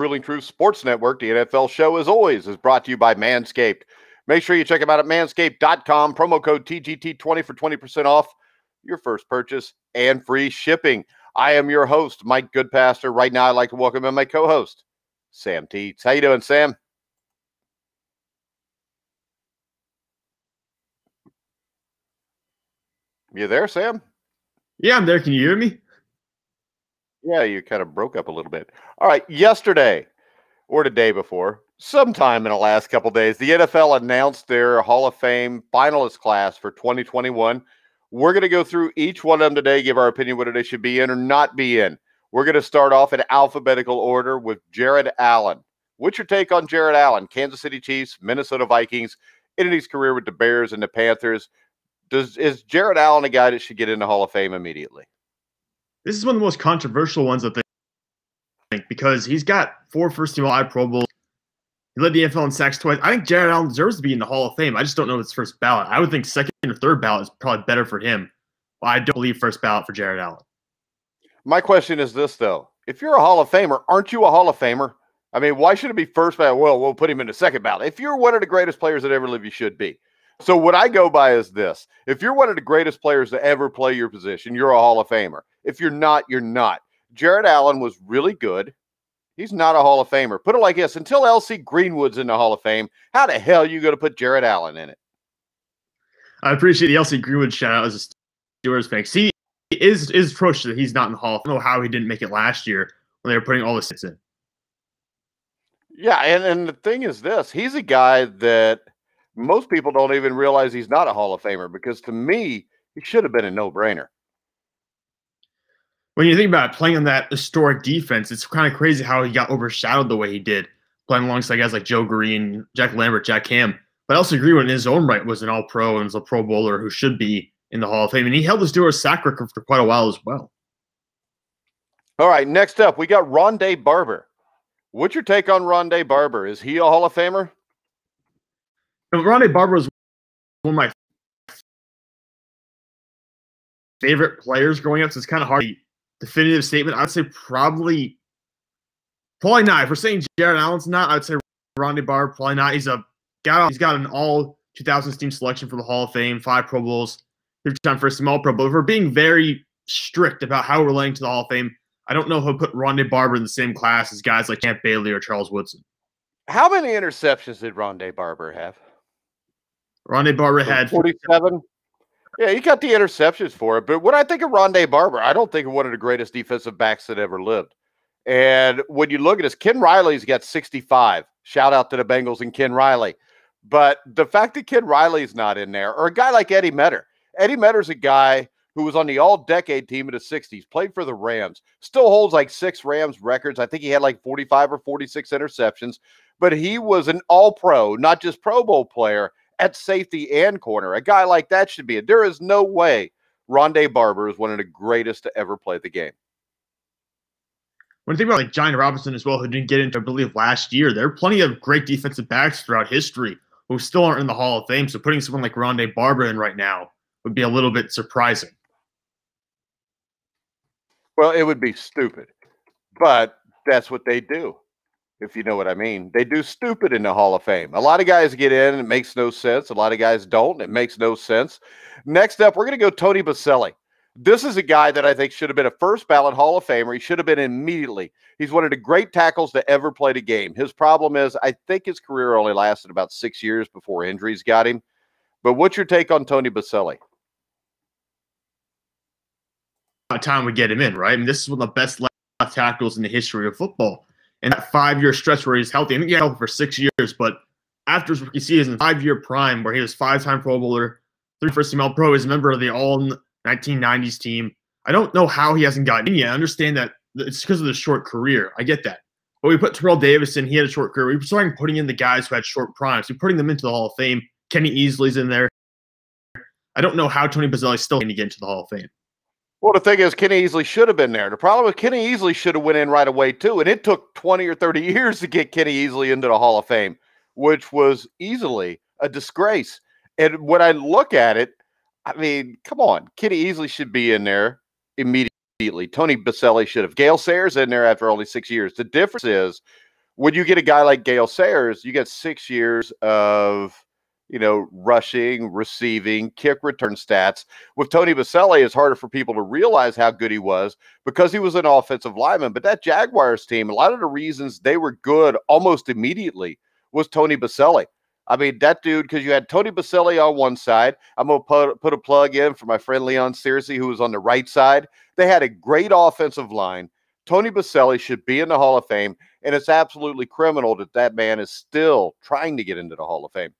Ruling Truth Sports Network, the NFL show, as always, is brought to you by Manscaped. Make sure you check them out at manscaped.com. Promo code TGT20 for 20% off your first purchase and free shipping. I am your host, Mike Goodpaster. Right now, I'd like to welcome in my co host, Sam Teets. How you doing, Sam? You there, Sam? Yeah, I'm there. Can you hear me? Yeah, you kind of broke up a little bit. All right, yesterday or the day before, sometime in the last couple days, the NFL announced their Hall of Fame finalist class for 2021. We're going to go through each one of them today, give our opinion whether they should be in or not be in. We're going to start off in alphabetical order with Jared Allen. What's your take on Jared Allen? Kansas City Chiefs, Minnesota Vikings, ended his career with the Bears and the Panthers. Does is Jared Allen a guy that should get in the Hall of Fame immediately? This is one of the most controversial ones, I think, because he's got four first team All Pro Bowls. He led the NFL in sacks twice. I think Jared Allen deserves to be in the Hall of Fame. I just don't know it's first ballot. I would think second or third ballot is probably better for him. I don't believe first ballot for Jared Allen. My question is this though: If you're a Hall of Famer, aren't you a Hall of Famer? I mean, why should it be first ballot? Well, we'll put him in the second ballot. If you're one of the greatest players that ever lived, you should be. So what I go by is this: if you're one of the greatest players to ever play your position, you're a Hall of Famer. If you're not, you're not. Jared Allen was really good. He's not a Hall of Famer. Put it like this: until LC Greenwood's in the Hall of Fame, how the hell are you going to put Jared Allen in it? I appreciate the LC Greenwood shout out as a Steelers fan. See, is is atrocious that he's not in the Hall. I don't know how he didn't make it last year when they were putting all the this in. Yeah, and, and the thing is this: he's a guy that most people don't even realize he's not a Hall of Famer because to me, he should have been a no-brainer. When you think about it, playing that historic defense, it's kind of crazy how he got overshadowed the way he did, playing alongside guys like Joe Greene, Jack Lambert, Jack Ham. But I also agree when in his own right was an all pro and was a pro bowler who should be in the Hall of Fame. And he held the Steelers sack record for quite a while as well. All right, next up, we got Rondé Barber. What's your take on Rondé Barber? Is he a Hall of Famer? Know, Rondé Barber was one of my favorite players growing up, so it's kind of hard. Definitive statement. I'd say probably, probably not. If we're saying Jared Allen's not, I'd say Rondé Barber probably not. He's a got he's got an all 2000s team selection for the Hall of Fame, five Pro Bowls, three time first All Pro. But if we're being very strict about how we're laying to the Hall of Fame, I don't know I'll put Rondé Barber in the same class as guys like Champ Bailey or Charles Woodson. How many interceptions did Rondé Barber have? Rondé Barber had 47. Yeah, he got the interceptions for it. But when I think of Rondé Barber, I don't think of one of the greatest defensive backs that ever lived. And when you look at this, Ken Riley's got 65. Shout out to the Bengals and Ken Riley. But the fact that Ken Riley's not in there, or a guy like Eddie Meador, Eddie Meador's a guy who was on the all decade team in the 60s, played for the Rams, still holds like six Rams records. I think he had like 45 or 46 interceptions, but he was an all pro, not just Pro Bowl player at safety and corner. A guy like that should be it. There is no way Rondé Barber is one of the greatest to ever play the game. When you think about like John Robinson as well, who didn't get into, I believe, last year, there are plenty of great defensive backs throughout history who still aren't in the Hall of Fame. So putting someone like Rondé Barber in right now would be a little bit surprising. Well, it would be stupid, but that's what they do if you know what I mean. They do stupid in the Hall of Fame. A lot of guys get in, and it makes no sense. A lot of guys don't, and it makes no sense. Next up, we're going to go Tony Boselli. This is a guy that I think should have been a first ballot Hall of Famer. He should have been immediately. He's one of the great tackles to ever play the game. His problem is, I think his career only lasted about six years before injuries got him. But what's your take on Tony Boselli? Time we get him in, right? Mean, this is one of the best left tackles in the history of football and that five year stretch where he's healthy. I he healthy for six years, but after his rookie season, five year prime where he was five time Pro Bowler, three first team All Pro, he's a member of the All 1990s team. I don't know how he hasn't gotten in yet. I understand that it's because of the short career. I get that. But we put Terrell Davis in, he had a short career. We started putting in the guys who had short primes. We're putting them into the Hall of Fame. Kenny Easley's in there. I don't know how Tony Boselli's still going to get into the Hall of Fame. Well, the thing is, Kenny Easley should have been there. The problem with Kenny Easley should have went in right away too, and it took twenty or thirty years to get Kenny Easley into the Hall of Fame, which was easily a disgrace. And when I look at it, I mean, come on, Kenny Easley should be in there immediately. Tony Boselli should have. Gale Sayers in there after only six years. The difference is When you get a guy like Gale Sayers, you get six years of you know, rushing, receiving, kick return stats. With Tony Boselli, it's harder for people to realize how good he was because he was an offensive lineman. But that Jaguars team, a lot of the reasons they were good almost immediately was Tony Boselli. I mean, that dude, because you had Tony Boselli on one side. I'm going to put, put a plug in for my friend Leon Searcy, who was on the right side. They had a great offensive line. Tony Boselli should be in the Hall of Fame. And it's absolutely criminal that that man is still trying to get into the Hall of Fame.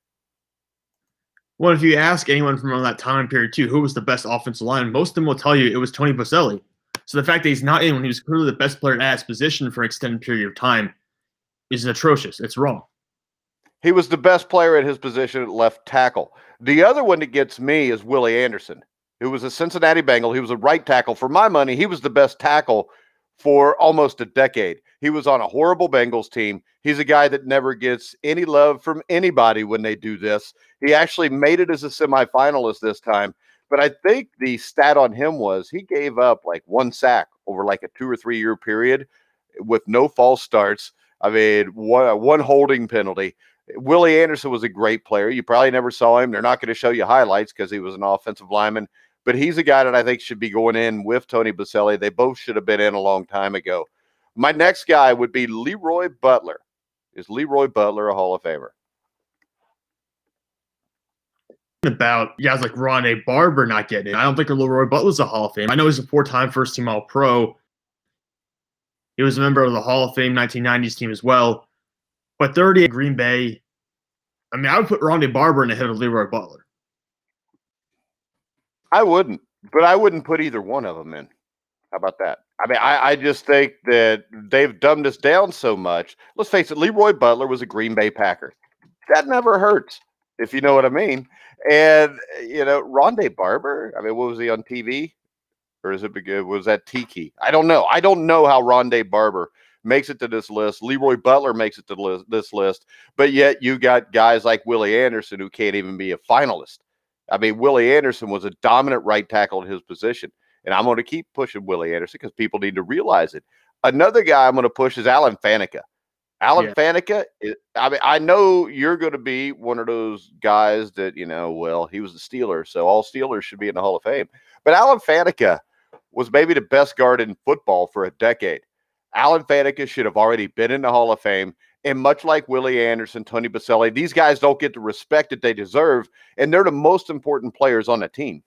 Well, if you ask anyone from around that time period too, who was the best offensive line, most of them will tell you it was Tony Boselli. So the fact that he's not in when he was clearly the best player at his position for an extended period of time is atrocious. It's wrong. He was the best player at his position at left tackle. The other one that gets me is Willie Anderson, who was a Cincinnati Bengal. He was a right tackle. For my money, he was the best tackle for almost a decade. He was on a horrible Bengals team. He's a guy that never gets any love from anybody when they do this. He actually made it as a semifinalist this time. But I think the stat on him was he gave up like one sack over like a two or three year period with no false starts. I mean, one, uh, one holding penalty. Willie Anderson was a great player. You probably never saw him. They're not going to show you highlights because he was an offensive lineman, but he's a guy that I think should be going in with Tony Boselli. They both should have been in a long time ago. My next guy would be Leroy Butler. Is Leroy Butler a Hall of Famer? About guys like Rondé Barber not getting it. I don't think Leroy Butler's a Hall of Fame. I know he's a four-time first-team All-Pro. He was a member of the Hall of Fame 1990s team as well. But 30 at Green Bay, I mean, I would put Rondé Barber in ahead of Leroy Butler. I wouldn't, but I wouldn't put either one of them in. How about that? I mean, I, I just think that they've dumbed us down so much. Let's face it, Leroy Butler was a Green Bay Packer. That never hurts, if you know what I mean. And you know, Rondé Barber. I mean, what was he on TV? Or is it uh, was that Tiki? I don't know. I don't know how Rondé Barber makes it to this list. Leroy Butler makes it to this list, but yet you got guys like Willie Anderson who can't even be a finalist. I mean, Willie Anderson was a dominant right tackle in his position. And I'm going to keep pushing Willie Anderson because people need to realize it. Another guy I'm going to push is Alan Faneca. Alan yeah. Faneca, I mean, I know you're going to be one of those guys that, you know, well, he was a Steeler, so all Steelers should be in the Hall of Fame. But Alan Faneca was maybe the best guard in football for a decade. Alan Faneca should have already been in the Hall of Fame. And much like Willie Anderson, Tony Boselli, these guys don't get the respect that they deserve. And they're the most important players on the team.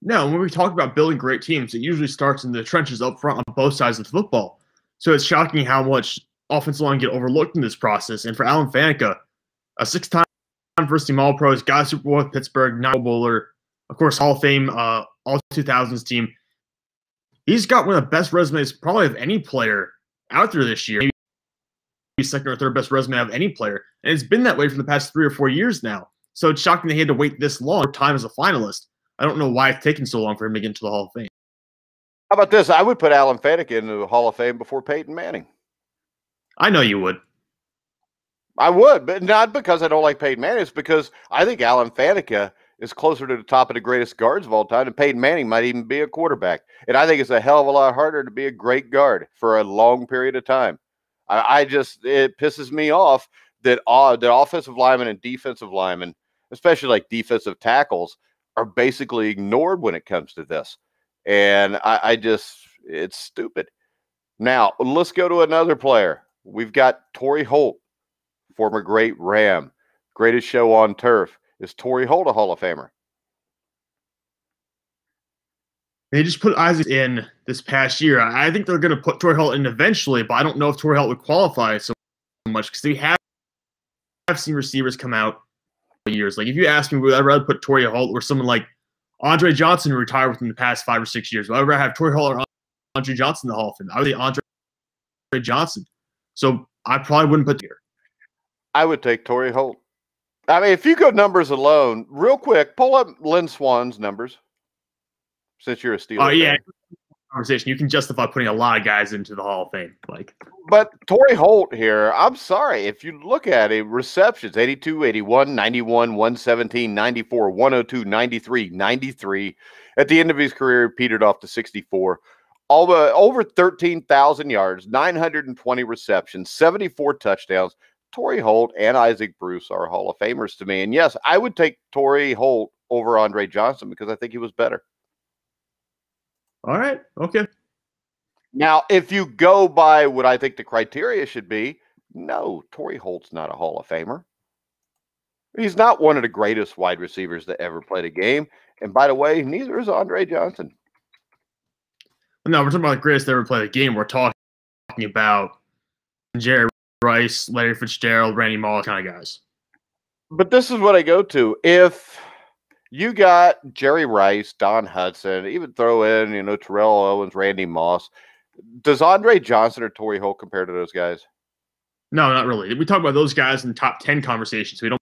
No, when we talk about building great teams, it usually starts in the trenches up front on both sides of the football. So it's shocking how much offensive line get overlooked in this process. And for Alan Faneca, a six-time first team All Pros, got Super Bowl with Pittsburgh, nine bowler, of course, Hall of Fame, uh, All 2000s team. He's got one of the best resumes probably of any player out there this year. Second or third best resume of any player, and it's been that way for the past three or four years now. So it's shocking that he had to wait this long time as a finalist. I don't know why it's taken so long for him to get into the Hall of Fame. How about this? I would put Alan Faneca into the Hall of Fame before Peyton Manning. I know you would. I would, but not because I don't like Peyton Manning. It's because I think Alan Faneca uh, is closer to the top of the greatest guards of all time, and Peyton Manning might even be a quarterback. And I think it's a hell of a lot harder to be a great guard for a long period of time. I, I just it pisses me off that uh, the offensive linemen and defensive linemen, especially like defensive tackles, are basically ignored when it comes to this. And I, I just, it's stupid. Now, let's go to another player. We've got Torry Holt, former great Ram, greatest show on turf. Is Torry Holt a Hall of Famer? They just put Isaac in this past year. I think they're going to put Torry Holt in eventually, but I don't know if Torry Holt would qualify so much because we have, have seen receivers come out years. Like if you ask me, would I rather put Torry Holt or someone like Andre Johnson retired within the past five or six years? Would I rather have Torry Holt or Andre Johnson in the Hall of Fame? I would say Andre Johnson. So I probably wouldn't put here. I would take Torry Holt. I mean, if you go numbers alone, real quick, pull up Lynn Swann's numbers. Since you're a Steeler. Oh yeah, conversation. You can justify putting a lot of guys into the Hall of Fame. Like, but Torry Holt here, I'm sorry. If you look at it, receptions 82, 81, 91, 117, 94, 102, 93, 93. At the end of his career, petered off to 64. all the over 13,000 yards, 920 receptions, 74 touchdowns. Torry Holt and Isaac Bruce are Hall of Famers to me. And yes, I would take Torry Holt over Andre Johnson because I think he was better. All right. Okay. Now, if you go by what I think the criteria should be, no, Torry Holt's not a Hall of Famer. He's not one of the greatest wide receivers that ever played a game. And by the way, neither is Andre Johnson. No, we're talking about the greatest that ever played a game. We're talking about Jerry Rice, Larry Fitzgerald, Randy Moss kind of guys. But this is what I go to. If you got Jerry Rice, Don Hutson, even throw in, you know, Terrell Owens, Randy Moss, does Andre Johnson or Torry Holt compare to those guys? No, not really. We talk about those guys in top 10 conversations. We don't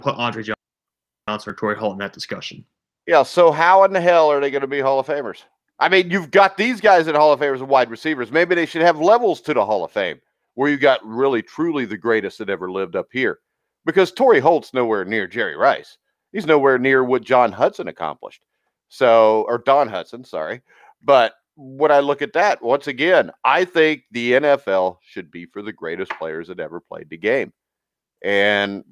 put Andre Johnson or Torry Holt in that discussion. Yeah. So how in the hell are they going to be Hall of Famers? I mean, you've got these guys at Hall of Famers and wide receivers. Maybe they should have levels to the Hall of Fame where you got really, truly the greatest that ever lived up here. Because Torry Holt's nowhere near Jerry Rice. He's nowhere near what John Hutson accomplished. So, or Don Hutson, sorry. But when I look at that, once again, I think the NFL should be for the greatest players that ever played the game. And,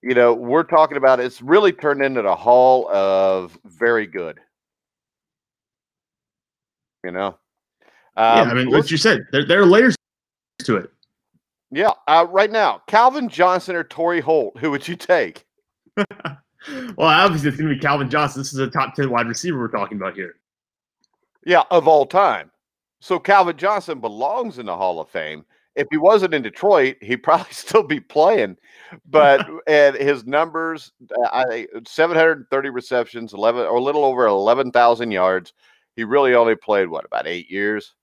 you know, we're talking about it's really turned into the hall of very good. You know? Um, yeah, I mean, what you said, there, there are layers to it. Yeah. Uh, right now, Calvin Johnson or Torry Holt, who would you take? Well, obviously, it's going to be Calvin Johnson. This is a top 10 wide receiver we're talking about here. Yeah, of all time. So Calvin Johnson belongs in the Hall of Fame. If he wasn't in Detroit, he'd probably still be playing. But and his numbers, I 730 receptions, 11 or a little over 11,000 yards. He really only played what about eight years,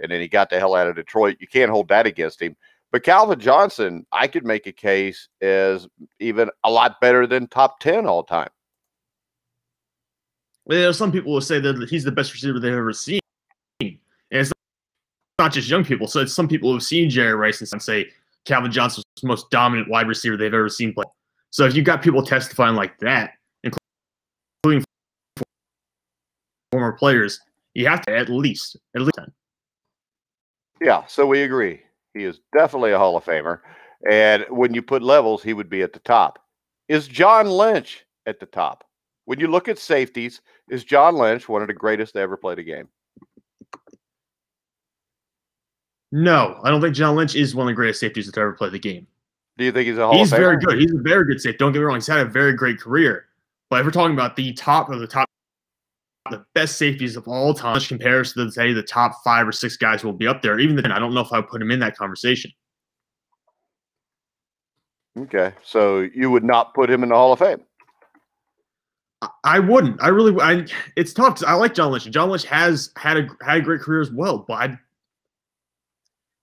and then he got the hell out of Detroit. You can't hold that against him. But Calvin Johnson, I could make a case as even a lot better than top 10 all time. Know, some people will say that he's the best receiver they've ever seen. And it's not just young people. So it's some people who've seen Jerry Rice and say Calvin Johnson's the most dominant wide receiver they've ever seen play. So if you've got people testifying like that, including former players, you have to at least at least 10. Yeah, so we agree. He is definitely a Hall of Famer. And when you put levels, he would be at the top. Is John Lynch at the top? When you look at safeties, is John Lynch one of the greatest to ever play the game? No, I don't think John Lynch is one of the greatest safeties to ever play the game. Do you think he's a Hall He's very good. He's a very good safety. Don't get me wrong. He's had a very great career. But if we're talking about the top of the top, the best safeties of all time, which compares to say the top five or six guys will be up there. Even then, I don't know if I would put him in that conversation. Okay, so you would not put him in the Hall of Fame. I wouldn't. I really. I. It's tough. I like John Lynch. John Lynch has had a had a great career as well. But I,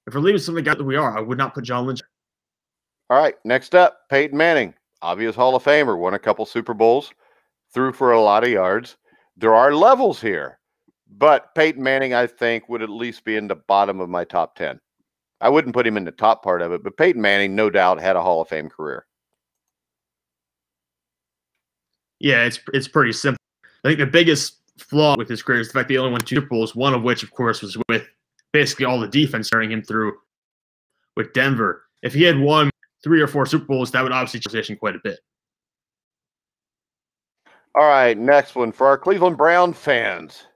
if we're leaving some of the guys that we are, I would not put John Lynch. All right. Next up, Peyton Manning, obvious Hall of Famer, won a couple Super Bowls, threw for a lot of yards. There are levels here, but Peyton Manning, I think, would at least be in the bottom of my top ten. I wouldn't put him in the top part of it, but Peyton Manning, no doubt, had a Hall of Fame career. Yeah, it's it's pretty simple. I think the biggest flaw with his career is the fact that he only won two Super Bowls, one of which, of course, was with basically all the defense carrying him through with Denver. If he had won three or four Super Bowls, that would obviously transition quite a bit. All right, next one for our Cleveland Brown fans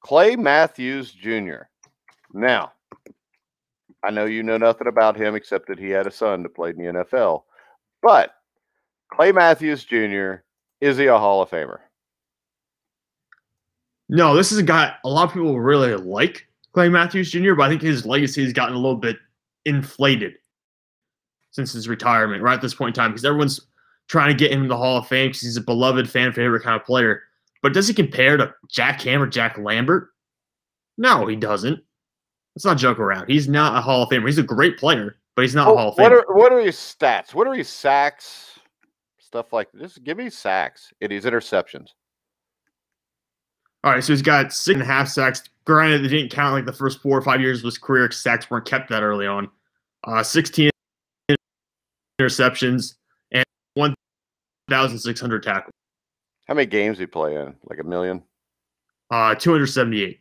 Clay Matthews Jr. Now, I know you know nothing about him except that he had a son that played in the NFL, but Clay Matthews Jr. Is he a Hall of Famer? No, this is a guy a lot of people really like Clay Matthews Jr., but I think his legacy has gotten a little bit inflated since his retirement, right at this point in time, because everyone's trying to get him in the Hall of Fame because he's a beloved fan favorite kind of player. But does he compare to Jack Ham or Jack Lambert? No, he doesn't. Let's not joke around. He's not a Hall of Famer. He's a great player, but he's not a Hall of Famer. What are, what are his stats? What are his sacks? stuff like this. Give me sacks in his interceptions. All right, so he's got six and a half sacks. Granted, they didn't count like the first four or five years of his career. Sacks weren't kept that early on. Uh, 16 interceptions 1,600 tackles. How many games did he play in? Like a million? Uh, 278.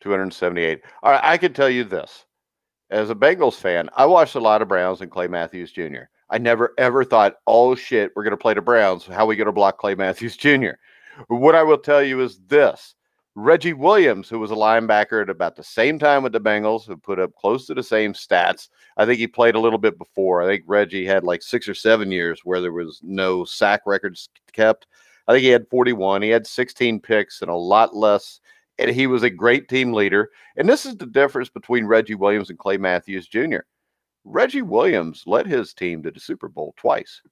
278. All right, I can tell you this. As a Bengals fan, I watched a lot of Browns and Clay Matthews Jr. I never ever thought, oh shit, we're going to play the Browns. How are we going to block Clay Matthews Jr.? What I will tell you is this Reggie Williams, who was a linebacker at about the same time with the Bengals, who put up close to the same stats. I think he played a little bit before. I think Reggie had like six or seven years where there was no sack records kept. I think he had 41. He had 16 picks and a lot less. And he was a great team leader. And this is the difference between Reggie Williams and Clay Matthews Jr. Reggie Williams led his team to the Super Bowl twice.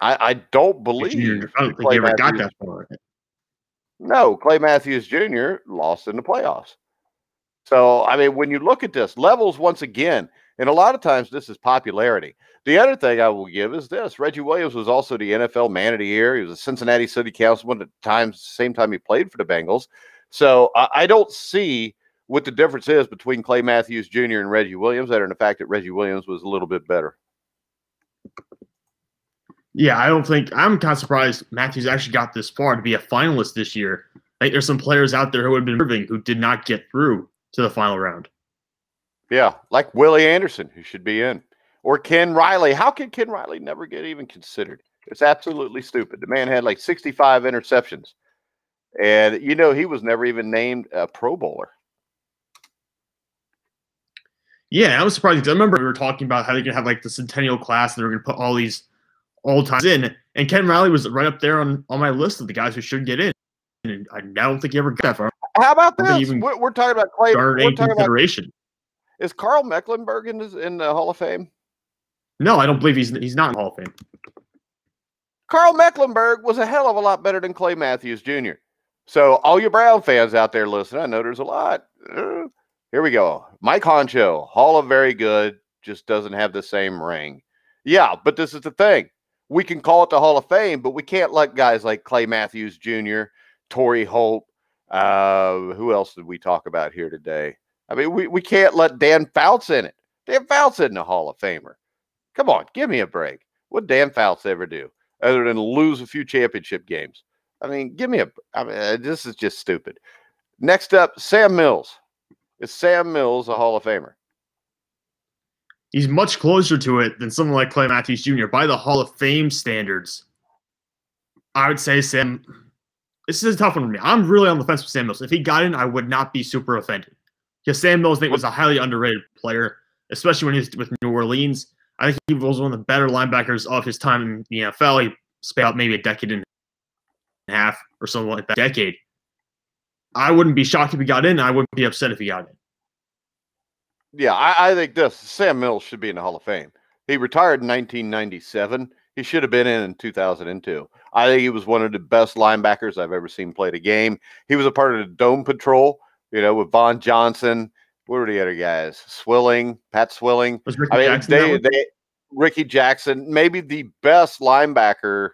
I, I don't believe I don't think he ever got that far. No, Clay Matthews Jr. lost in the playoffs. So, I mean, when you look at this, levels once again, and a lot of times this is popularity. The other thing I will give is this Reggie Williams was also the NFL man of the year. He was a Cincinnati City Councilman at the time, same time he played for the Bengals. So I, I don't see what the difference is between Clay Matthews Jr. and Reggie Williams, other than the fact that Reggie Williams was a little bit better. Yeah, I don't think I'm kind of surprised Matthews actually got this far to be a finalist this year. I think there's some players out there who have been moving who did not get through to the final round. Yeah, like Willie Anderson, who should be in, or Ken Riley. How can Ken Riley never get even considered? It's absolutely stupid. The man had like 65 interceptions, and you know he was never even named a Pro Bowler. Yeah, I was surprised. I remember we were talking about how they're gonna have like the centennial class, and they're gonna put all these all times in, and Ken Riley was right up there on on my list of the guys who should get in, and I don't think he ever got that far. How about this? We're, we're, talking about Clay. We're talking consideration. About, is Karl Mecklenburg in, in the Hall of Fame? No, I don't believe he's he's not in the Hall of Fame. Karl Mecklenburg was a hell of a lot better than Clay Matthews Jr. So, all you Brown fans out there listening, I know there's a lot. Uh, here we go. Mike Honcho, Hall of Very Good, just doesn't have the same ring. Yeah, but this is the thing. We can call it the Hall of Fame, but we can't let guys like Clay Matthews Jr., Torry Holt, uh, who else did we talk about here today? I mean, we, we can't let Dan Fouts in it. Dan Fouts isn't a Hall of Famer. Come on, give me a break. What Dan Fouts ever do other than lose a few championship games? I mean, give me a. I mean, uh, this is just stupid. Next up, Sam Mills. Is Sam Mills a Hall of Famer? He's much closer to it than someone like Clay Matthews Jr. by the Hall of Fame standards. I would say Sam. This is a tough one for me. I'm really on the fence with Sam Mills. If he got in, I would not be super offended because Sam Mills I think was a highly underrated player, especially when he was with New Orleans. I think he was one of the better linebackers of his time in the NFL. He spent out maybe a decade and a half or something like that. Decade. I wouldn't be shocked if he got in. I wouldn't be upset if he got in. Yeah, I, I think this Sam Mills should be in the Hall of Fame. He retired in 1997. He should have been in in 2002. I think he was one of the best linebackers I've ever seen play the game. He was a part of the Dome Patrol, you know, with Vaughn Johnson. What were the other guys? Swilling, Pat Swilling. Was Ricky I mean, Jackson they, they, Ricky Jackson, maybe the best linebacker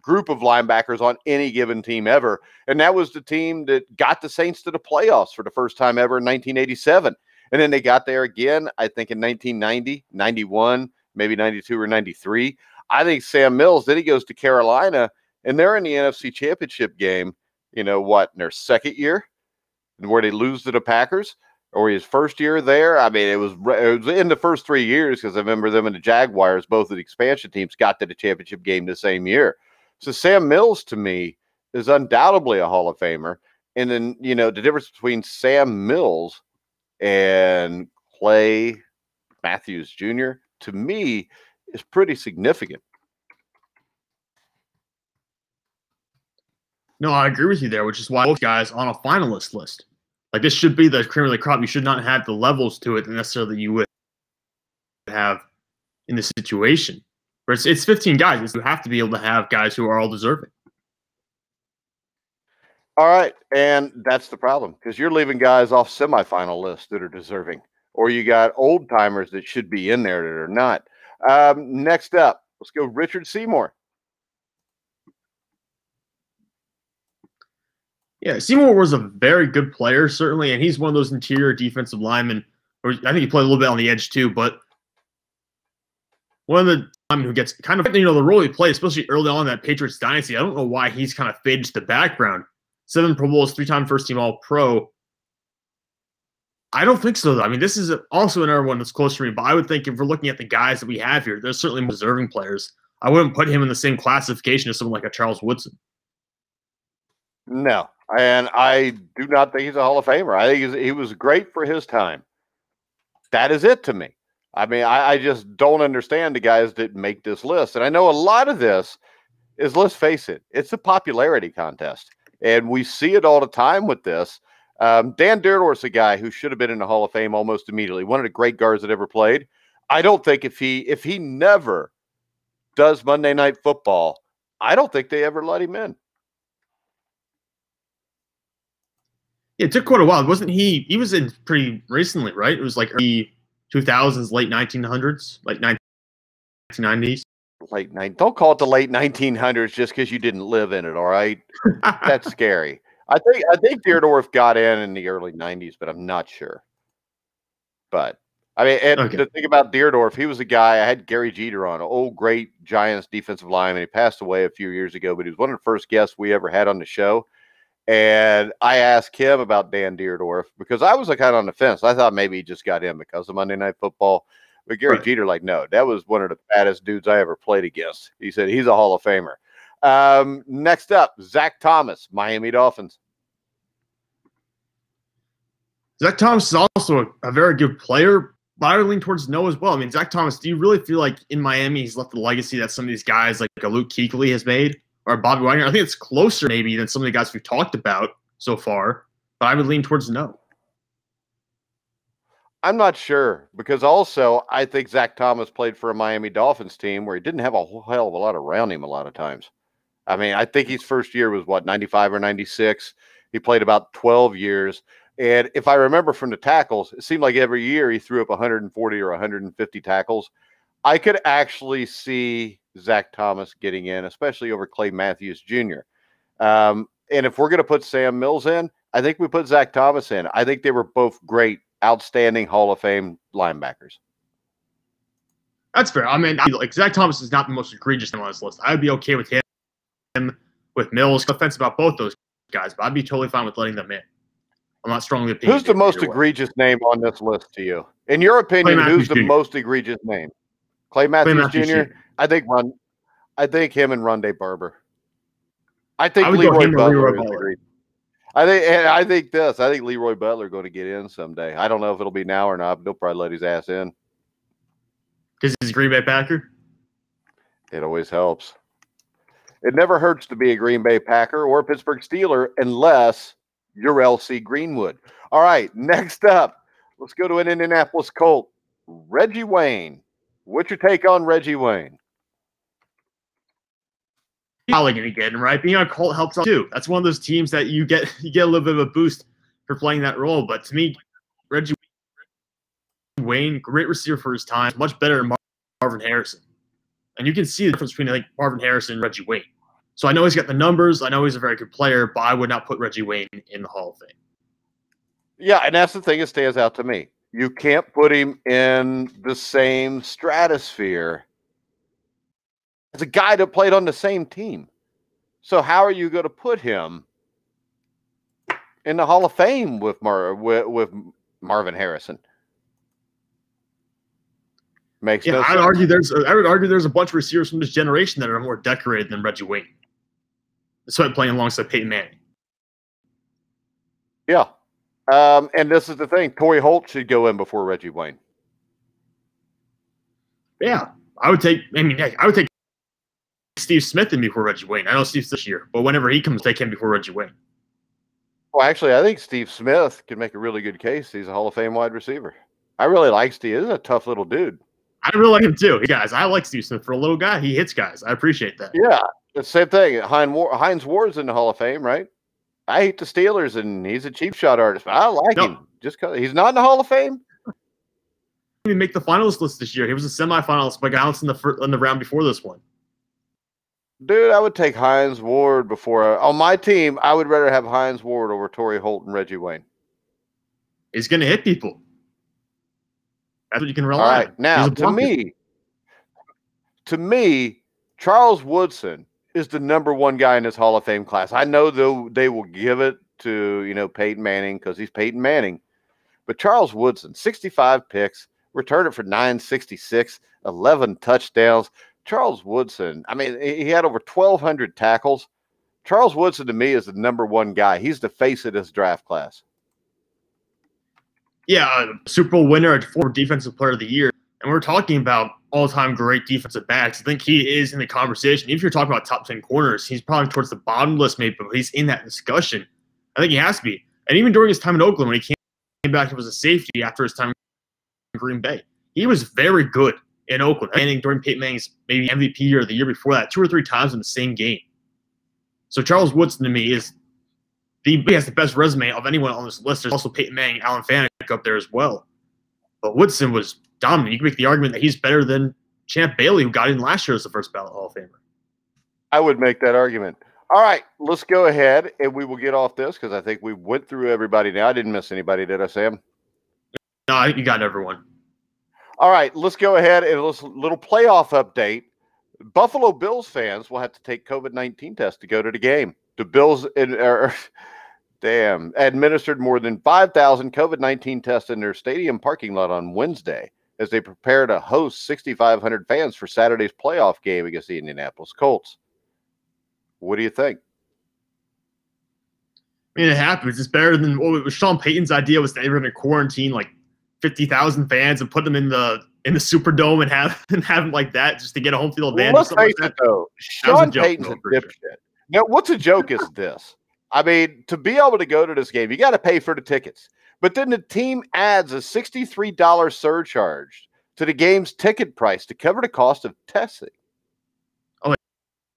group of linebackers on any given team ever. And that was the team that got the Saints to the playoffs for the first time ever in 1987. And then they got there again, I think in 1990, 91, maybe 92 or 93. I think Sam Mills, then he goes to Carolina and they're in the NFC championship game, you know what, in their second year, where they lose to the Packers or his first year there. I mean, it was it was in the first three years because I remember them and the Jaguars, both of the expansion teams, got to the championship game the same year. So Sam Mills to me is undoubtedly a Hall of Famer. And then, you know, the difference between Sam Mills and Clay Matthews Jr. to me is pretty significant. No, I agree with you there, which is why both guys on a finalist list. Like this should be the cream of the crop. You should not have the levels to it necessarily you would have in this situation. Where it's, it's 15 guys. You have to be able to have guys who are all deserving. All right, and that's the problem because you're leaving guys off semifinal lists that are deserving, or you got old timers that should be in there that are not. Um, next up, let's go Richard Seymour. Yeah, Seymour was a very good player, certainly, and he's one of those interior defensive linemen. Or I think he played a little bit on the edge too, but one of the linemen who gets kind of you know the role he played, especially early on in that Patriots dynasty. I don't know why he's kind of faded to the background. Seven Pro Bowls, three time first team All Pro. I don't think so. Though. I mean, this is also another one that's close to me, but I would think if we're looking at the guys that we have here, there's certainly deserving players. I wouldn't put him in the same classification as someone like a Charles Woodson. No, and I do not think he's a Hall of Famer. I think he was great for his time. That is it to me. I mean, I, I, just don't understand the guys that make this list. And I know a lot of this is, let's face it, it's a popularity contest. And we see it all the time with this. Um, Dan Dierdorf's a guy who should have been in the Hall of Fame almost immediately. One of the great guards that ever played. I don't think if he if he never does Monday Night Football, I don't think they ever let him in. Yeah, it took quite a while. Wasn't he? He was in pretty recently, right? It was like early 2000s, late 1900s, like 1990s. Late night. Don't call it the late 1900s just because you didn't live in it. All right, that's scary. I think I think Dierdorf got in in the early 90s, but I'm not sure. But I mean, and okay. the thing about Dierdorf, he was a guy. I had Gary Jeter on, old great Giants defensive lineman. He passed away a few years ago, but he was one of the first guests we ever had on the show. And I asked him about Dan Dierdorf because I was like kind of on the fence. I thought maybe he just got in because of Monday Night Football. But Gary right. Jeter, like, no, that was one of the baddest dudes I ever played against. He said he's a Hall of Famer. Um, next up, Zach Thomas, Miami Dolphins. Zach Thomas is also a, a very good player, but I would lean towards no as well. I mean, Zach Thomas, do you really feel like in Miami he's left the legacy that some of these guys like a Luke Kuechly has made? or Bobby Wagner. I think it's closer maybe than some of the guys we've talked about so far, but I would lean towards no. I'm not sure because also I think Zach Thomas played for a Miami Dolphins team where he didn't have a whole hell of a lot around him a lot of times. I mean, I think his first year was what 95 or 96. He played about 12 years. And if I remember from the tackles, it seemed like every year he threw up 140 or 150 tackles. I could actually see Zach Thomas getting in, especially over Clay Matthews Jr. Um, and if we're going to put Sam Mills in, I think we put Zach Thomas in. I think they were both great, outstanding Hall of Fame linebackers. That's fair. I mean, like Zach Thomas is not the most egregious name on this list. I would be okay with him, with Mills. Offense about both those guys, but I'd be totally fine with letting them in. I'm not strongly. Who's the most egregious way. name on this list to you? In your opinion, who's the most egregious name? Clay Matthews, Clay Matthews Jr. Jr. I think Run. I think him and Rondé Barber. I think I Leroy Butler. Leroy I think I think this. I think Leroy Butler going to get in someday. I don't know if it'll be now or not. But they'll probably let his ass in. Because he's a Green Bay Packer. It always helps. It never hurts to be a Green Bay Packer or a Pittsburgh Steeler unless you're LC Greenwood. All right, next up, let's go to an Indianapolis Colt. Reggie Wayne. What's your take on Reggie Wayne? Get him right. Being on Colt helps out too. That's one of those teams that you get you get a little bit of a boost for playing that role. But to me, Reggie Wayne, great receiver for his time, much better than Marvin Harrison. And you can see the difference between like Marvin Harrison and Reggie Wayne. So I know he's got the numbers. I know he's a very good player, but I would not put Reggie Wayne in the Hall of Fame. Yeah, and that's the thing that stands out to me you can't put him in the same stratosphere as a guy that played on the same team. So how are you going to put him in the Hall of Fame with Mar with, with Marvin Harrison? Makes yeah, no I'd argue there's I would argue there's a bunch of receivers from this generation that are more decorated than Reggie Wayne. Despite playing alongside Peyton Manning. Yeah, um, and this is the thing: Torry Holt should go in before Reggie Wayne. Yeah, I would take. I mean, I would take Steve Smith in before Reggie Wayne. I know Steve's this year, but whenever he comes, take him before Reggie Wayne. Well, actually, I think Steve Smith could make a really good case. He's a Hall of Fame wide receiver. I really like Steve. He's a tough little dude. I really like him too. Guys, I like Steve Smith for a little guy. He hits guys. I appreciate that. Yeah, the same thing. Hines, War- Hines Ward's in the Hall of Fame, right? I hate the Steelers, and he's a cheap shot artist, but I like no. him just because he's not in the Hall of Fame. He make the finalist list this year. He was a semifinalist, but got in the first, in the round before this one. Dude, I would take Hines Ward before uh, on my team. I would rather have Hines Ward over Torry Holt and Reggie Wayne. He's going to hit people. That's what you can rely All right, on. Now, to me, to me, Charles Woodson is the number one guy in this Hall of Fame class. I know though they will give it to you know Peyton Manning because he's Peyton Manning, but Charles Woodson, 65 picks, returned it for 966, 11 touchdowns. Charles Woodson, I mean, he had over 1,200 tackles. Charles Woodson to me is the number one guy. He's the face of this draft class. Yeah, Super Bowl winner, at former defensive player of the year. And we're talking about all-time great defensive backs. I think he is in the conversation. If you're talking about top 10 corners, he's probably towards the bottom list, maybe, but he's in that discussion. I think he has to be. And even during his time in Oakland, when he came back he was a safety after his time in Green Bay, he was very good in Oakland. I think during Peyton Manning's maybe MVP year or the year before that, two or three times in the same game. So Charles Woodson to me is the he has the best resume of anyone on this list. There's also Peyton Manning, Alan Faneca up there as well. But Woodson was dominant. You can make the argument that he's better than Champ Bailey, who got in last year as the first ballot Hall of Famer. I would make that argument. All right, let's go ahead and we will get off this because I think we went through everybody now. I didn't miss anybody, did I, Sam? No, you got everyone. All right, let's go ahead and let's little playoff update. Buffalo Bills fans will have to take COVID nineteen test to go to the game. The Bills in, er, damn administered more than five thousand COVID nineteen tests in their stadium parking lot on Wednesday as they prepare to host sixty five hundred fans for Saturday's playoff game against the Indianapolis Colts. What do you think? I mean, it happens. It's better than was Sean Payton's idea was they were going to quarantine like fifty thousand fans and put them in the in the Superdome and have and have them like that just to get a home field advantage. Let's face like it though, Sean Payton's a dipshit. Sure. Now, what's a joke is this? I mean, to be able to go to this game, you got to pay for the tickets. But then the team adds a $63 surcharge to the game's ticket price to cover the cost of testing. Oh,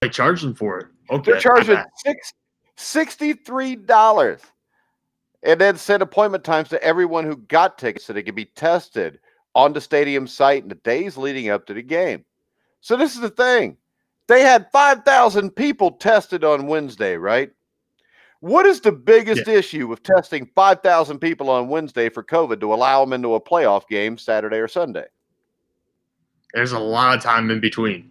they charge them for it. Okay. They're charging six, $63 and then set appointment times to everyone who got tickets so they could be tested on the stadium site in the days leading up to the game. So this is the thing. They had 5,000 people tested on Wednesday, right? What is the biggest yeah. issue with testing 5,000 people on Wednesday for COVID to allow them into a playoff game Saturday or Sunday? There's a lot of time in between.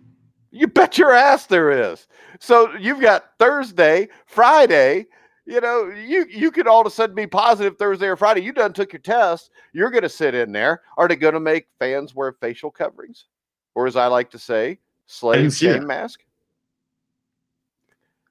You bet your ass there is. So you've got Thursday, Friday. You know, you you could all of a sudden be positive Thursday or Friday. You done took your test. You're going to sit in there. Are they going to make fans wear facial coverings, or as I like to say, slave chain mask?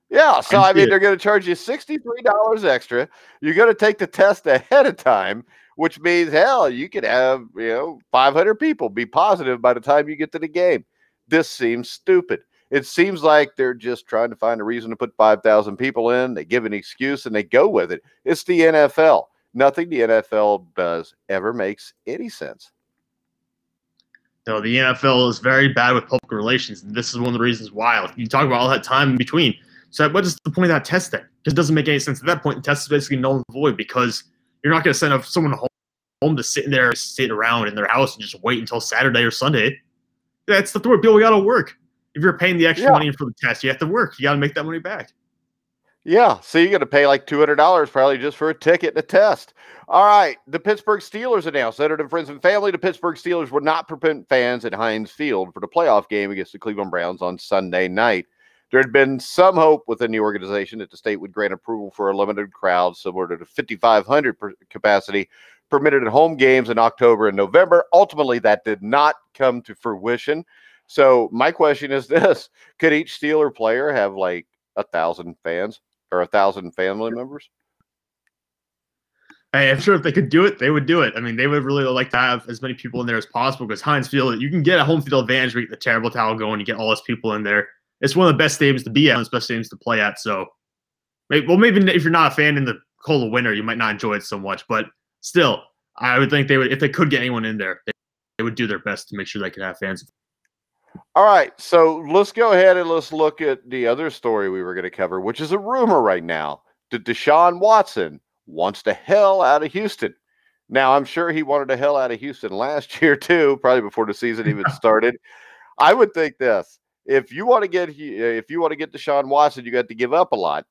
Yeah, so I mean, they're going to charge you sixty-three dollars extra. You're going to take the test ahead of time, which means hell, you could have you know five hundred people be positive by the time you get to the game. This seems stupid. It seems like they're just trying to find a reason to put five thousand people in. They give an excuse and they go with it. It's the NFL. Nothing the NFL does ever makes any sense. No, the NFL is very bad with public relations, and this is one of the reasons why. You talk about all that time in between so what is the point of that test then? Because it doesn't make any sense at that point. The test is basically null and void because you're not going to send someone home, to sit in there, sit around in their house and just wait until Saturday or Sunday. That's the thought. People we got to work. If you're paying the extra yeah. money for the test, you have to work. You got to make that money back. Yeah, so you got to pay like two hundred dollars probably just for a ticket and a test. All right, the Pittsburgh Steelers announced that to friends and family. The Pittsburgh Steelers would not prevent fans at Heinz Field for the playoff game against the Cleveland Browns on Sunday night. There had been some hope within the organization that the state would grant approval for a limited crowd similar to the 5,500 capacity permitted at home games in October and November. Ultimately, that did not come to fruition. So, my question is this Could each Steeler player have like a thousand fans or a thousand family members? Hey, I'm sure if they could do it, they would do it. I mean, they would really like to have as many people in there as possible because Heinz Field, you can get a home field advantage with the terrible towel going. You get all those people in there it's one of the best stadiums to be at, one of the best stadiums to play at. So, maybe, well, maybe if you're not a fan in the cold of winter, you might not enjoy it so much. But still, I would think they would, if they could get anyone in there, they, they would do their best to make sure they could have fans. All right, so let's go ahead and let's look at the other story we were going to cover, which is a rumor right now that Deshaun Watson wants the hell out of Houston. Now, I'm sure he wanted the hell out of Houston last year too, probably before the season even started. I would think this: if you want to get if you want to get Deshaun Watson, you got to give up a lot.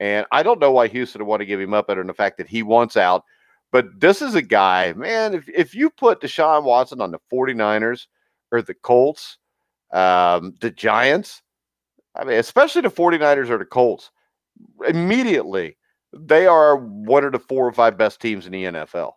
And I don't know why Houston would want to give him up other than the fact that he wants out. But this is a guy, man, if, if you put Deshaun Watson on the 49ers or the Colts, um, the Giants, I mean, especially the 49ers or the Colts, immediately they are one of the four or five best teams in the NFL.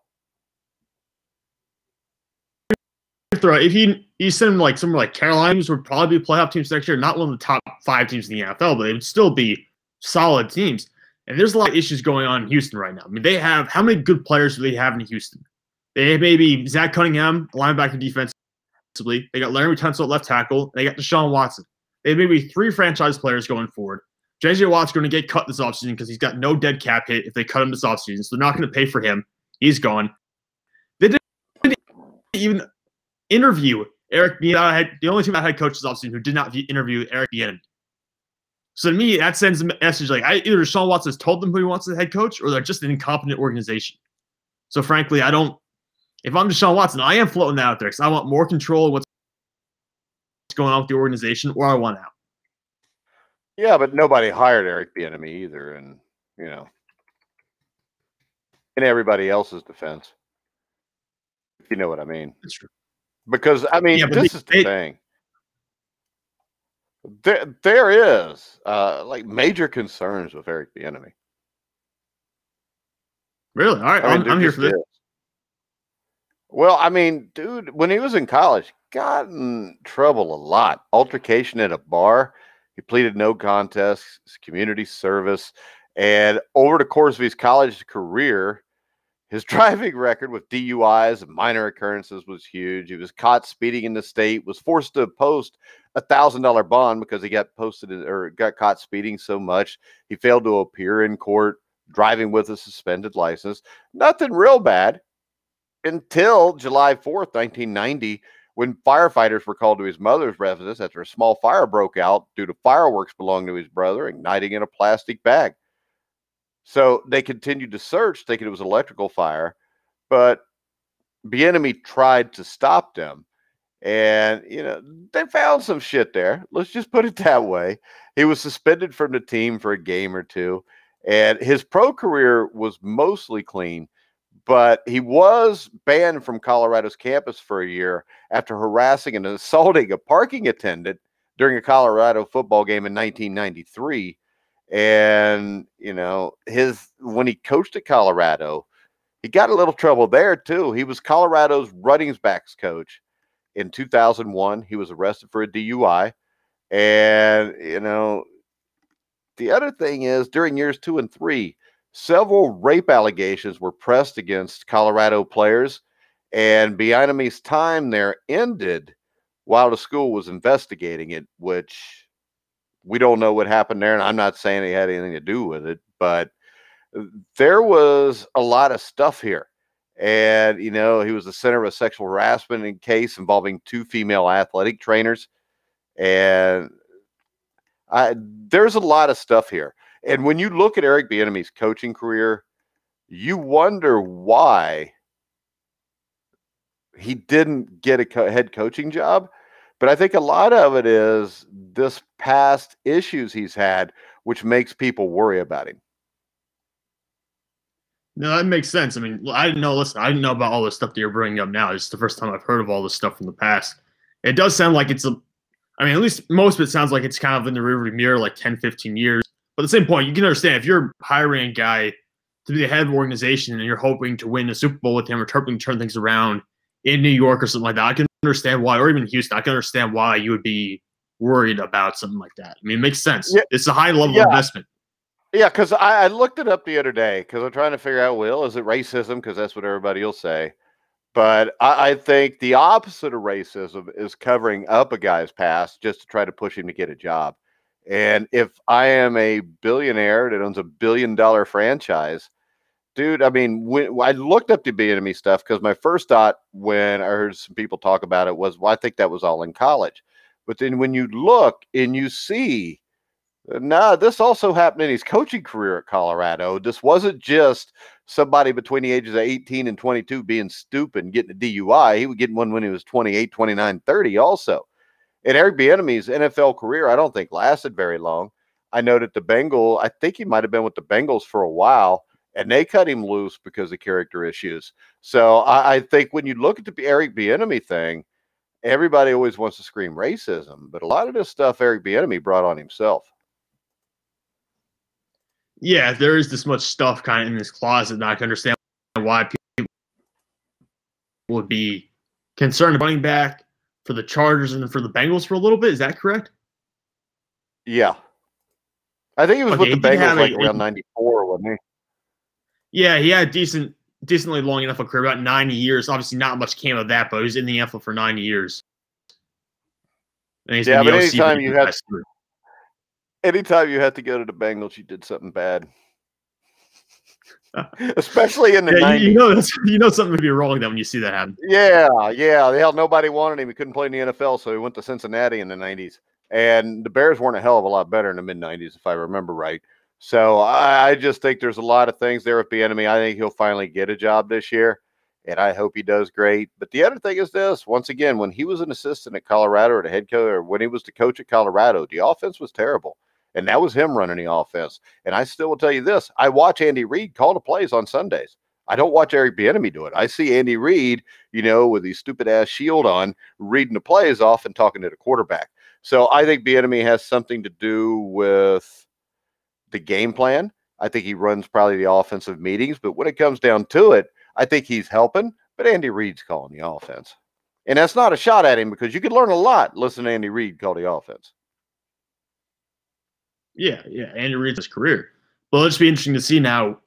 If you you send like somewhere like Carolina, would probably be playoff teams next year, not one of the top five teams in the NFL, but they would still be solid teams. And there's a lot of issues going on in Houston right now. I mean, they have how many good players do they have in Houston? They have maybe Zach Cunningham, linebacker defensively. They got Laremy Tunsil at left tackle. They got Deshaun Watson. They have maybe three franchise players going forward. JJ Watt's going to get cut this offseason because he's got no dead cap hit if they cut him this offseason. So they're not going to pay for him. He's gone. They didn't even interview Eric. The only team that had coaches offseason who did not interview Eric Bieniemy. So to me, that sends a message like I, either Sean Watson has told them who he wants as head coach, or they're just an incompetent organization. So frankly, I don't. If I'm Deshaun Watson, I am floating that out there because I want more control of what's going on with the organization, or I want out. Yeah, but nobody hired Eric Bieniemy either, and you know, in everybody else's defense, if you know what I mean. That's true. Because I mean, yeah, this they, is the they, thing. There, there is uh, like major concerns with Eric Bieniemy. Really? All right, I mean, I'm here for this. Is. Well, I mean, dude, when he was in college, got in trouble a lot. Altercation at a bar. He pleaded no contest, community service, and over the course of his college career, his driving record with DUIs and minor occurrences was huge. He was caught speeding in the state, was forced to post a thousand dollar bond because he got posted or got caught speeding so much. He failed to appear in court, driving with a suspended license. Nothing real bad until July 4th, 1990, when firefighters were called to his mother's residence after a small fire broke out due to fireworks belonging to his brother igniting in a plastic bag. So they continued to search, thinking it was electrical fire, but Bieniemy tried to stop them. And, you know, they found some shit there. Let's just put it that way. He was suspended from the team for a game or two. And his pro career was mostly clean, but he was banned from Colorado's campus for a year after harassing and assaulting a parking attendant during a Colorado football game in 1993. And, you know, his when he coached at Colorado, he got a little trouble there too. He was Colorado's running backs coach in 2001. He was arrested for a DUI. And, you know, the other thing is during years two and three, several rape allegations were pressed against Colorado players. And Bieniemy's time there ended while the school was investigating it, which we don't know what happened there. And I'm not saying he had anything to do with it, but uh, there was a lot of stuff here and you know he was the center of a sexual harassment case involving two female athletic trainers and I, there's a lot of stuff here and when you look at eric bieniemy's coaching career you wonder why he didn't get a co- head coaching job but i think a lot of it is this past issues he's had which makes people worry about him no, that makes sense. I mean, I didn't know. Listen, I didn't know about all this stuff that you're bringing up now. It's the first time I've heard of all this stuff from the past. It does sound like it's a. I mean, at least most of it sounds like it's kind of in the rearview mirror, like 10, 15 years. But at the same point, you can understand if you're hiring a guy to be the head of organization and you're hoping to win a Super Bowl with him or hoping to turn things around in New York or something like that, I can understand why, or even Houston, I can understand why you would be worried about something like that. I mean, it makes sense. Yeah. It's a high level yeah. investment. Yeah, because I, I, looked it up the other day because I'm trying to figure out, Will, is it racism? Because that's what everybody will say. But I, I, think the opposite of racism is covering up a guy's past just to try to push him to get a job. And if I am a billionaire that owns a billion dollar franchise, dude, I mean, when, I looked up the Bieniemy stuff because my first thought when I heard some people talk about it was, well, I think that was all in college. But then when you look and you see nah, this also happened in his coaching career at Colorado. This wasn't just somebody between the ages of 18 and 22 being stupid and getting a DUI. He would get one when he was 28, 29, 30 also. And Eric Bieniemy's NFL career, I don't think lasted very long. I know that the Bengal, I think he might have been with the Bengals for a while, and they cut him loose because of character issues. So I, I think when you look at the Eric Bieniemy thing, everybody always wants to scream racism, but a lot of this stuff Eric Bieniemy brought on himself. Yeah, there is this much stuff kind of in this closet that I can understand why people would be concerned about running back for the Chargers and for the Bengals for a little bit. Is that correct? Yeah. I think it was Okay, with the Bengals like a- around 94, wasn't he? Yeah, he had decent, decently long enough a career, about 90 years. Obviously, not much came of that, but he was in the NFL for 90 years. And he's Yeah, but anytime you three. Anytime you have to go to the Bengals, you did something bad. Especially in the Yeah, 90s. you, know, you know something would be wrong then when you see that happen. Yeah, yeah. The hell, nobody wanted him. He couldn't play in the NFL, so he went to Cincinnati in the '90s. And the Bears weren't a hell of a lot better in the mid '90s, if I remember right. So I, I just think there's a lot of things there with Bieniemy. I think he'll finally get a job this year, and I hope he does great. But the other thing is this: once again, when he was an assistant at Colorado or the head coach, or when he was the coach at Colorado, the offense was terrible, and that was him running the offense. And I still will tell you this: I watch Andy Reid call the plays on Sundays. I don't watch Eric Bieniemy do it. I see Andy Reid, you know, with his stupid ass shield on, reading the plays off and talking to the quarterback. So I think Bieniemy has something to do with the game plan. I think he runs probably the offensive meetings, but when it comes down to it, I think he's helping. But Andy Reid's calling the offense, and that's not a shot at him because you could learn a lot listening to Andy Reid call the offense. Yeah, yeah, Andy Reid's career. But it'll just be interesting to see now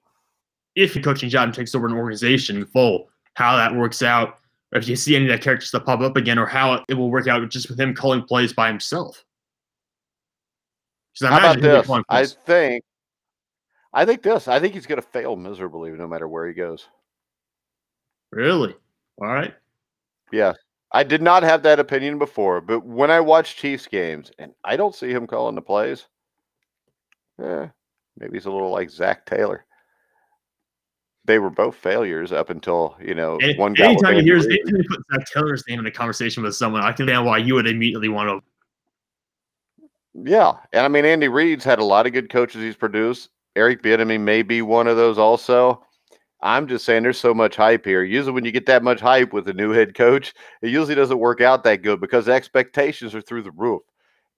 if the coaching job takes over an organization in full, how that works out. Or if you see any of that character stuff pop up again, or how it will work out just with him calling plays by himself. I How about imagine he'll be this? I think, I think this. I think he's going to fail miserably no matter where he goes. really? All right. Yeah. I did not have that opinion before, but when I watch Chiefs games and I don't see him calling the plays, eh, maybe he's a little like Zac Taylor. They were both failures up until, you know, Any- one guy. anytime you Andy hear anytime you put Zac Taylor's name in a conversation with someone, I can understand why you would immediately want to. Yeah. And I mean, Andy Reid's had a lot of good coaches he's produced. Eric Bieniemy may be one of those also. I'm just saying there's so much hype here. Usually when you get that much hype with a new head coach, it usually doesn't work out that good because the expectations are through the roof.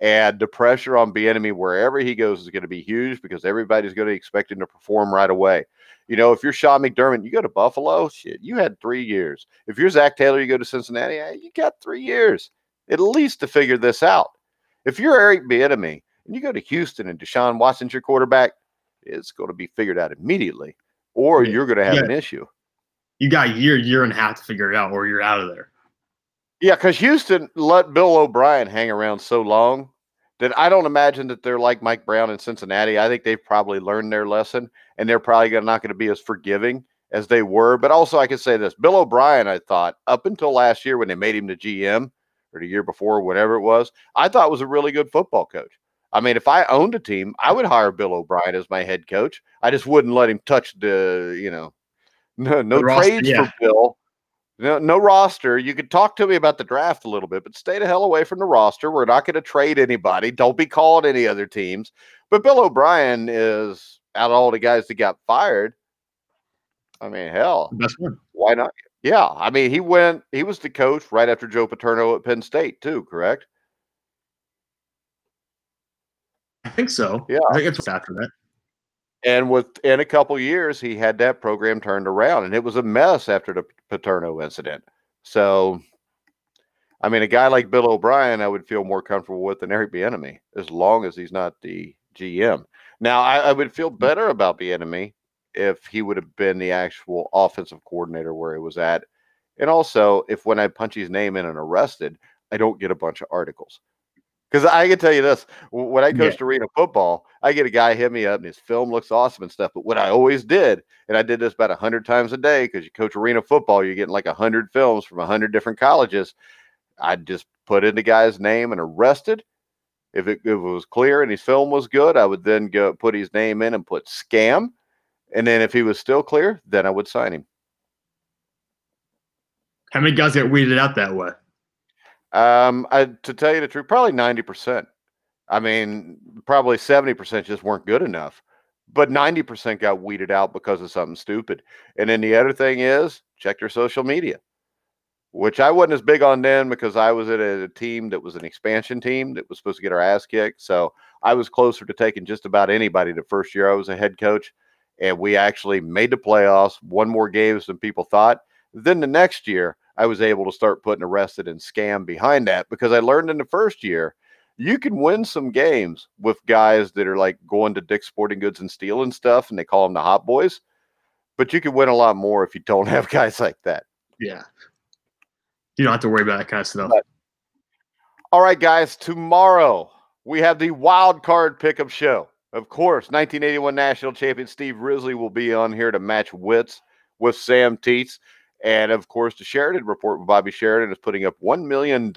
And the pressure on Bieniemy wherever he goes is going to be huge because everybody's going to expect him to perform right away. You know, if you're Sean McDermott, you go to Buffalo, shit, you had three years. If you're Zac Taylor, you go to Cincinnati, you got three years at least to figure this out. If you're Eric Bieniemy and you go to Houston and Deshaun Watson's your quarterback, it's going to be figured out immediately, or Yeah. you're going to have Yeah. an issue. You got a year, year and a half to figure it out, or you're out of there. Yeah, because Houston let Bill O'Brien hang around so long that I don't imagine that they're like Mike Brown in Cincinnati. I think they've probably learned their lesson, and they're probably gonna, not going to be as forgiving as they were. But also, I can say this: Bill O'Brien, I thought up until last year when they made him the GM, or the year before, whatever it was, I thought was a really good football coach. I mean, if I owned a team, I would hire Bill O'Brien as my head coach. I just wouldn't let him touch the, you know, no, no The roster, trades yeah. for Bill. No, no roster. You could talk to me about the draft a little bit, but stay the hell away from the roster. We're not going to trade anybody. Don't be calling any other teams. But Bill O'Brien is out of all the guys that got fired. I mean, hell, Best one. why not? Yeah, I mean, he went. He was the coach right after Joe Paterno at Penn State, too. Correct? I think so. Yeah. I think it's after that. And within a couple years, he had that program turned around, and it was a mess after the Paterno incident. So, I mean, a guy like Bill O'Brien, I would feel more comfortable with than Eric Bieniemy, as long as he's not the GM. Now, I, I would feel better about Bieniemy if he would have been the actual offensive coordinator where he was at, and also if when I punch his name in and arrested, I don't get a bunch of articles. Because I can tell you this: when I Yeah. coached arena football, I get a guy hit me up and his film looks awesome and stuff. But what I always did, and I did this about a hundred times a day, because you coach arena football, you're getting like a hundred films from a hundred different colleges. I'd just put in the guy's name and arrested. If it, if it was clear and his film was good, I would then go put his name in and put scam. And then if he was still clear, then I would sign him. How many guys get weeded out that way? Um, I, to tell you the truth, probably ninety percent. I mean, probably seventy percent just weren't good enough, but ninety percent got weeded out because of something stupid. And then the other thing is, check your social media. which I wasn't as big on then because I was at a, a team that was an expansion team that was supposed to get our ass kicked. So I was closer to taking just about anybody the first year I was a head coach. And we actually made the playoffs, won more games than people thought. Then the next year, I was able to start putting arrested and scam behind that because I learned in the first year you can win some games with guys that are like going to Dick's Sporting Goods and stealing stuff, and they call them the hot boys. But you can win a lot more if you don't have guys like that. Yeah. You don't have to worry about that kind of stuff. But, all right, guys. Tomorrow we have the wild card pickup show. Of course, 1981 national champion Steve Risley will be on here to match wits with Sam Teets. And of course, the Sheridan report with Bobby Sheridan is putting up $1 million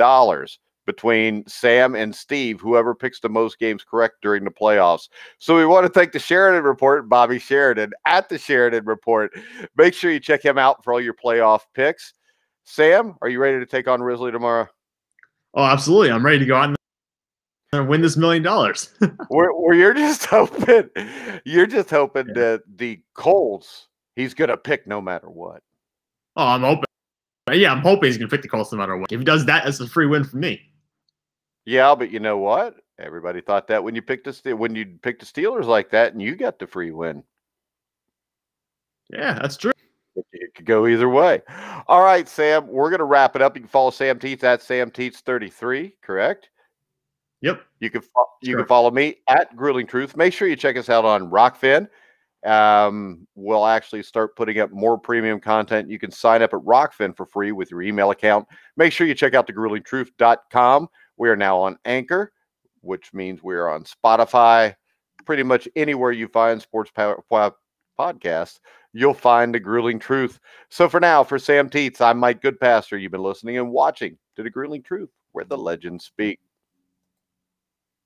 between Sam and Steve, whoever picks the most games correct during the playoffs. So we want to thank the Sheridan Report, Bobby Sheridan at the Sheridan Report. Make sure you check him out for all your playoff picks. Sam, are you ready to take on Risley tomorrow? Oh, absolutely. I'm ready to go out and win this million dollars. where, where you're just hoping, you're just hoping yeah. that the Colts, he's going to pick no matter what. Oh, I'm hoping. Yeah, I'm hoping he's going to pick the Colts no matter what. If he does that, that's a free win for me. Yeah, but you know what? Everybody thought that when you picked the when you picked the Steelers like that, and you got the free win. Yeah, that's true. It could go either way. All right, Sam, we're going to wrap it up. You can follow Sam Teets at Sam Teets 33, correct? Yep. You can fo- you can follow me at Grueling Truth. Make sure you check us out on Rokfin. Um, we'll actually start putting up more premium content. You can sign up at Rokfin for free with your email account. Make sure you check out thegruelingtruth.com we are now on Anchor, which means we are on Spotify. Pretty much anywhere you find sports podcasts, you'll find the grueling truth. So for now, for Sam Teets, I'm Mike Goodpaster. You've been listening and watching to the grueling truth, where the legends speak.